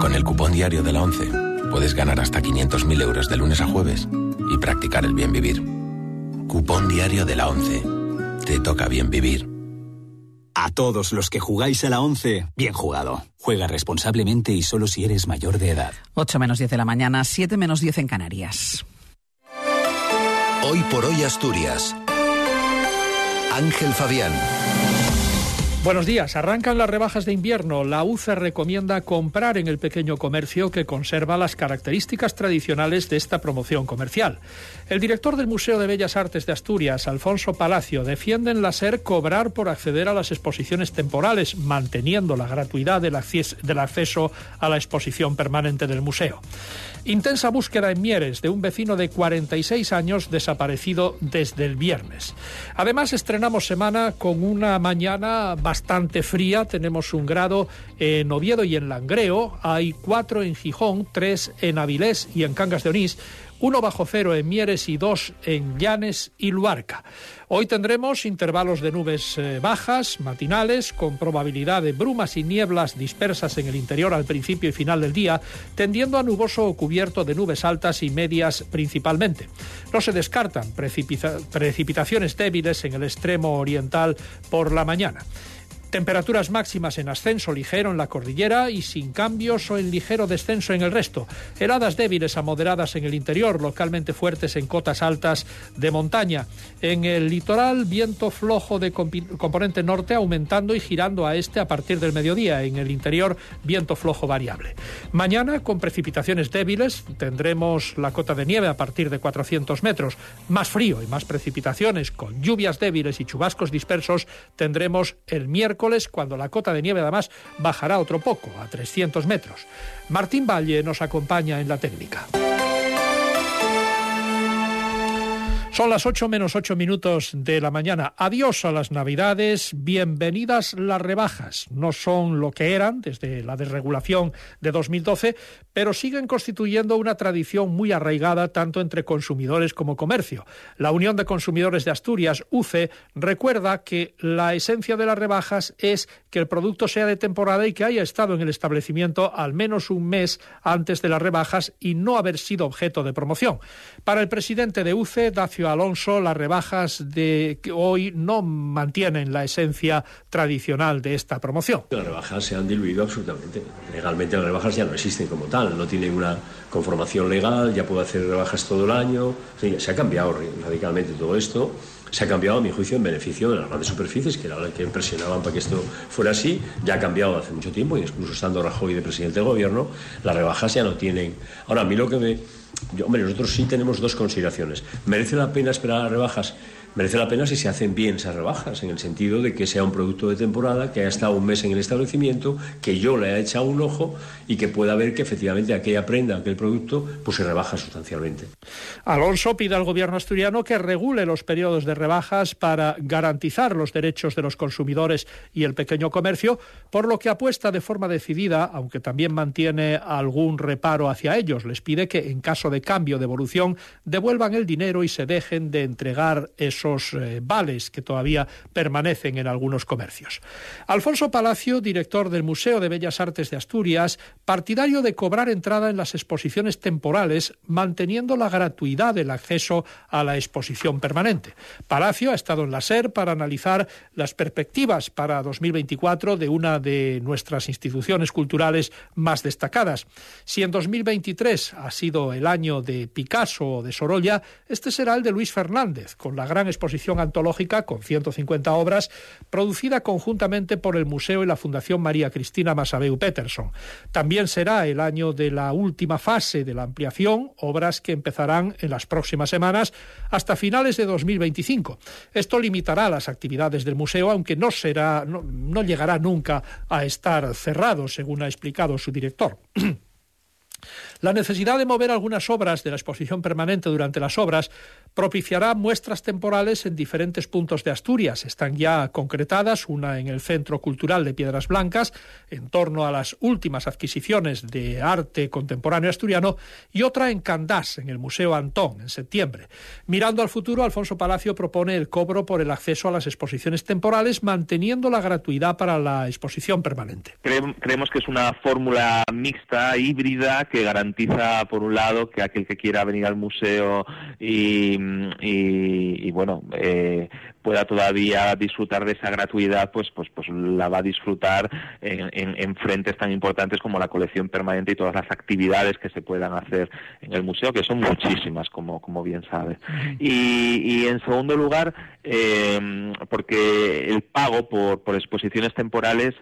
Con el cupón diario de la 11 puedes ganar hasta 500.000 euros de lunes a jueves y practicar el bien vivir. Cupón diario de la 11. Te toca bien vivir. A todos los que jugáis a la 11, bien jugado. Juega responsablemente y solo si eres mayor de edad. 8 menos 10 de la mañana, 7 menos 10 en Canarias. Hoy por hoy Asturias. Ángel Fabián. Buenos días. Arrancan las rebajas de invierno. La UCE recomienda comprar en el pequeño comercio que conserva las características tradicionales de esta promoción comercial. El director del Museo de Bellas Artes de Asturias, Alfonso Palacio, defiende en la SER cobrar por acceder a las exposiciones temporales, manteniendo la gratuidad del acceso a la exposición permanente del museo. Intensa búsqueda en Mieres de un vecino de 46 años desaparecido desde el viernes. Además, estrenamos semana con una mañana bastante fría. Tenemos un grado en Oviedo y en Langreo. Hay cuatro en Gijón, tres en Avilés y en Cangas de Onís uno bajo cero en Mieres y dos en Llanes y Luarca. Hoy tendremos intervalos de nubes eh, bajas, matinales, con probabilidad de brumas y nieblas dispersas en el interior al principio y final del día, tendiendo a nuboso o cubierto de nubes altas y medias principalmente. No se descartan precipitaciones débiles en el extremo oriental por la mañana. Temperaturas máximas en ascenso ligero en la cordillera y sin cambios o en ligero descenso en el resto. Heladas débiles a moderadas en el interior, localmente fuertes en cotas altas de montaña. En el litoral, viento flojo de componente norte aumentando y girando a este a partir del mediodía. En el interior, viento flojo variable. Mañana, con precipitaciones débiles, tendremos la cota de nieve a partir de 400 metros. Más frío y más precipitaciones, con lluvias débiles y chubascos dispersos, tendremos el miércoles cuando la cota de nieve además bajará otro poco, a 300 metros. Martín Valle nos acompaña en la técnica. Son las 8 menos 8 minutos de la mañana. Adiós a las Navidades, bienvenidas las rebajas. No son lo que eran desde la desregulación de 2012, pero siguen constituyendo una tradición muy arraigada tanto entre consumidores como comercio. La Unión de Consumidores de Asturias, UCE, recuerda que la esencia de las rebajas es que el producto sea de temporada y que haya estado en el establecimiento al menos un mes antes de las rebajas y no haber sido objeto de promoción. Para el presidente de UCE, Dacio Alonso, las rebajas de hoy no mantienen la esencia tradicional de esta promoción. Las rebajas se han diluido absolutamente. Legalmente las rebajas ya no existen como tal, no tienen una conformación legal, ya puede hacer rebajas todo el año. se ha cambiado radicalmente todo esto. Se ha cambiado, a mi juicio, en beneficio de las grandes superficies, que era la que presionaban para que esto fuera así. Ya ha cambiado hace mucho tiempo, incluso estando Rajoy de presidente del gobierno, las rebajas ya no tienen. Ahora, a mí lo que me hombre, nosotros sí tenemos dos consideraciones. ¿Merece la pena esperar las rebajas? Merece la pena si se hacen bien esas rebajas, en el sentido de que sea un producto de temporada, que haya estado un mes en el establecimiento, que yo le haya echado un ojo y que pueda ver que efectivamente aquella prenda, aquel producto, pues se rebaja sustancialmente. Alonso pide al gobierno asturiano que regule los periodos de rebajas para garantizar los derechos de los consumidores y el pequeño comercio, por lo que apuesta de forma decidida, aunque también mantiene algún reparo hacia ellos. Les pide que, en caso de cambio de evolución, devuelvan el dinero y se dejen de entregar eh, vales que todavía permanecen en algunos comercios. Alfonso Palacio, director del Museo de Bellas Artes de Asturias, partidario de cobrar entrada en las exposiciones temporales, manteniendo la gratuidad del acceso a la exposición permanente. Palacio ha estado en la SER para analizar las perspectivas para 2024 de una de nuestras instituciones culturales más destacadas. Si en 2023 ha sido el año de Picasso o de Sorolla, este será el de Luis Fernández, con la gran exposición antológica con 150 obras, producida conjuntamente por el Museo y la Fundación María Cristina Masabeu Peterson. También será el año de la última fase de la ampliación, obras que empezarán en las próximas semanas hasta finales de 2025. Esto limitará las actividades del museo, aunque no será, no, no llegará nunca a estar cerrado, según ha explicado su director. La necesidad de mover algunas obras de la exposición permanente durante las obras propiciará muestras temporales en diferentes puntos de Asturias. Están ya concretadas, una en el Centro Cultural de Piedras Blancas, en torno a las últimas adquisiciones de arte contemporáneo asturiano, y otra en Candás, en el Museo Antón, en septiembre. Mirando al futuro, Alfonso Palacio propone el cobro por el acceso a las exposiciones temporales, manteniendo la gratuidad para la exposición permanente. Creemos que es una fórmula mixta, híbrida, que garantiza, por un lado, que aquel que quiera venir al museo y y, bueno, eh, pueda todavía disfrutar de esa gratuidad, pues, pues, pues la va a disfrutar en, frentes tan importantes como la colección permanente y todas las actividades que se puedan hacer en el museo, que son muchísimas, como, como bien sabe. Y, en segundo lugar, eh, porque el pago por, por exposiciones temporales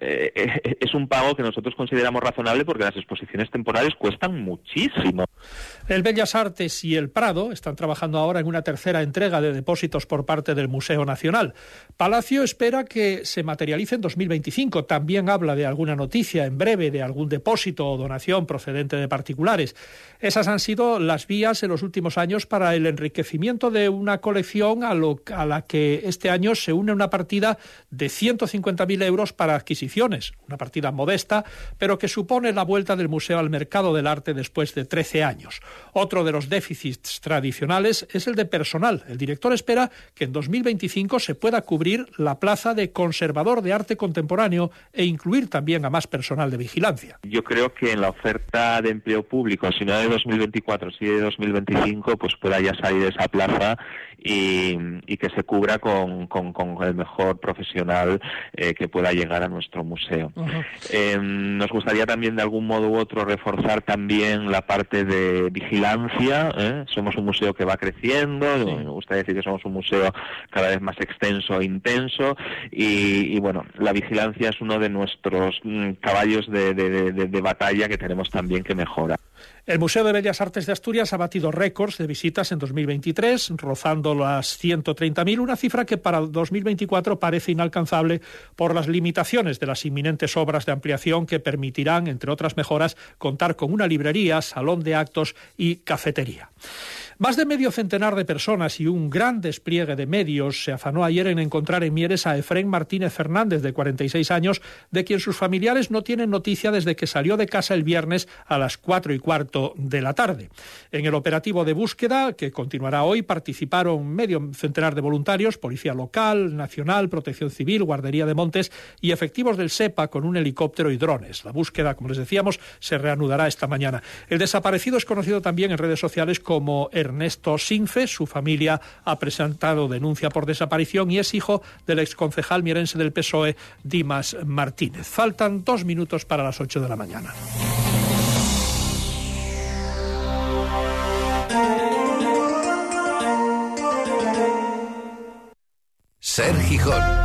eh, eh, es un pago que nosotros consideramos razonable porque las exposiciones temporales cuestan muchísimo. El Bellas Artes y el Prado están trabajando ahora en una tercera entrega de depósitos por parte del Museo Nacional. Palacio espera que se materialice en 2025. También habla de alguna noticia en breve de algún depósito o donación procedente de particulares. Esas han sido las vías en los últimos años para el enriquecimiento de una colección a, a la que este año se une una partida de 150.000 euros para adquisiciones, una partida modesta, pero que supone la vuelta del museo al mercado del arte después de 13 años. Otro de los déficits tradicionales es el de personal. El director espera que en 2025 se pueda cubrir la plaza de conservador de arte contemporáneo e incluir también a más personal de vigilancia. Yo creo que en la oferta de empleo público, si no de 2024, si de 2025, pues pueda ya salir esa plaza y, que se cubra con, el mejor profesional eh, que pueda llegar a nuestro museo. Eh, nos gustaría también de algún modo u otro reforzar también la parte de vigilancia. ¿eh? Somos un museo que va creciendo, me gusta decir que somos un museo cada vez más extenso e intenso y, bueno, la vigilancia es uno de nuestros mm, caballos de batalla que tenemos también que mejorar. El Museo de Bellas Artes de Asturias ha batido récords de visitas en 2023, rozando las 130.000, una cifra que para 2024 parece inalcanzable por las limitaciones de las inminentes obras de ampliación que permitirán, entre otras mejoras, contar con una librería, salón de actos y cafetería. Más de medio centenar de personas y un gran despliegue de medios se afanó ayer en encontrar en Mieres a Efrén Martínez Fernández, de 46 años, de quien sus familiares no tienen noticia desde que salió de casa el viernes a las cuatro y cuarto de la tarde. En el operativo de búsqueda, que continuará hoy, participaron medio centenar de voluntarios, Policía Local, Nacional, Protección Civil, Guardería de Montes y efectivos del SEPA con un helicóptero y drones. La búsqueda, como les decíamos, se reanudará esta mañana. El desaparecido es conocido también en redes sociales como Ernesto Sinfe. Su familia ha presentado denuncia por desaparición y es hijo del exconcejal mierense del PSOE, Dimas Martínez. Faltan dos minutos para las ocho de la mañana. Ser.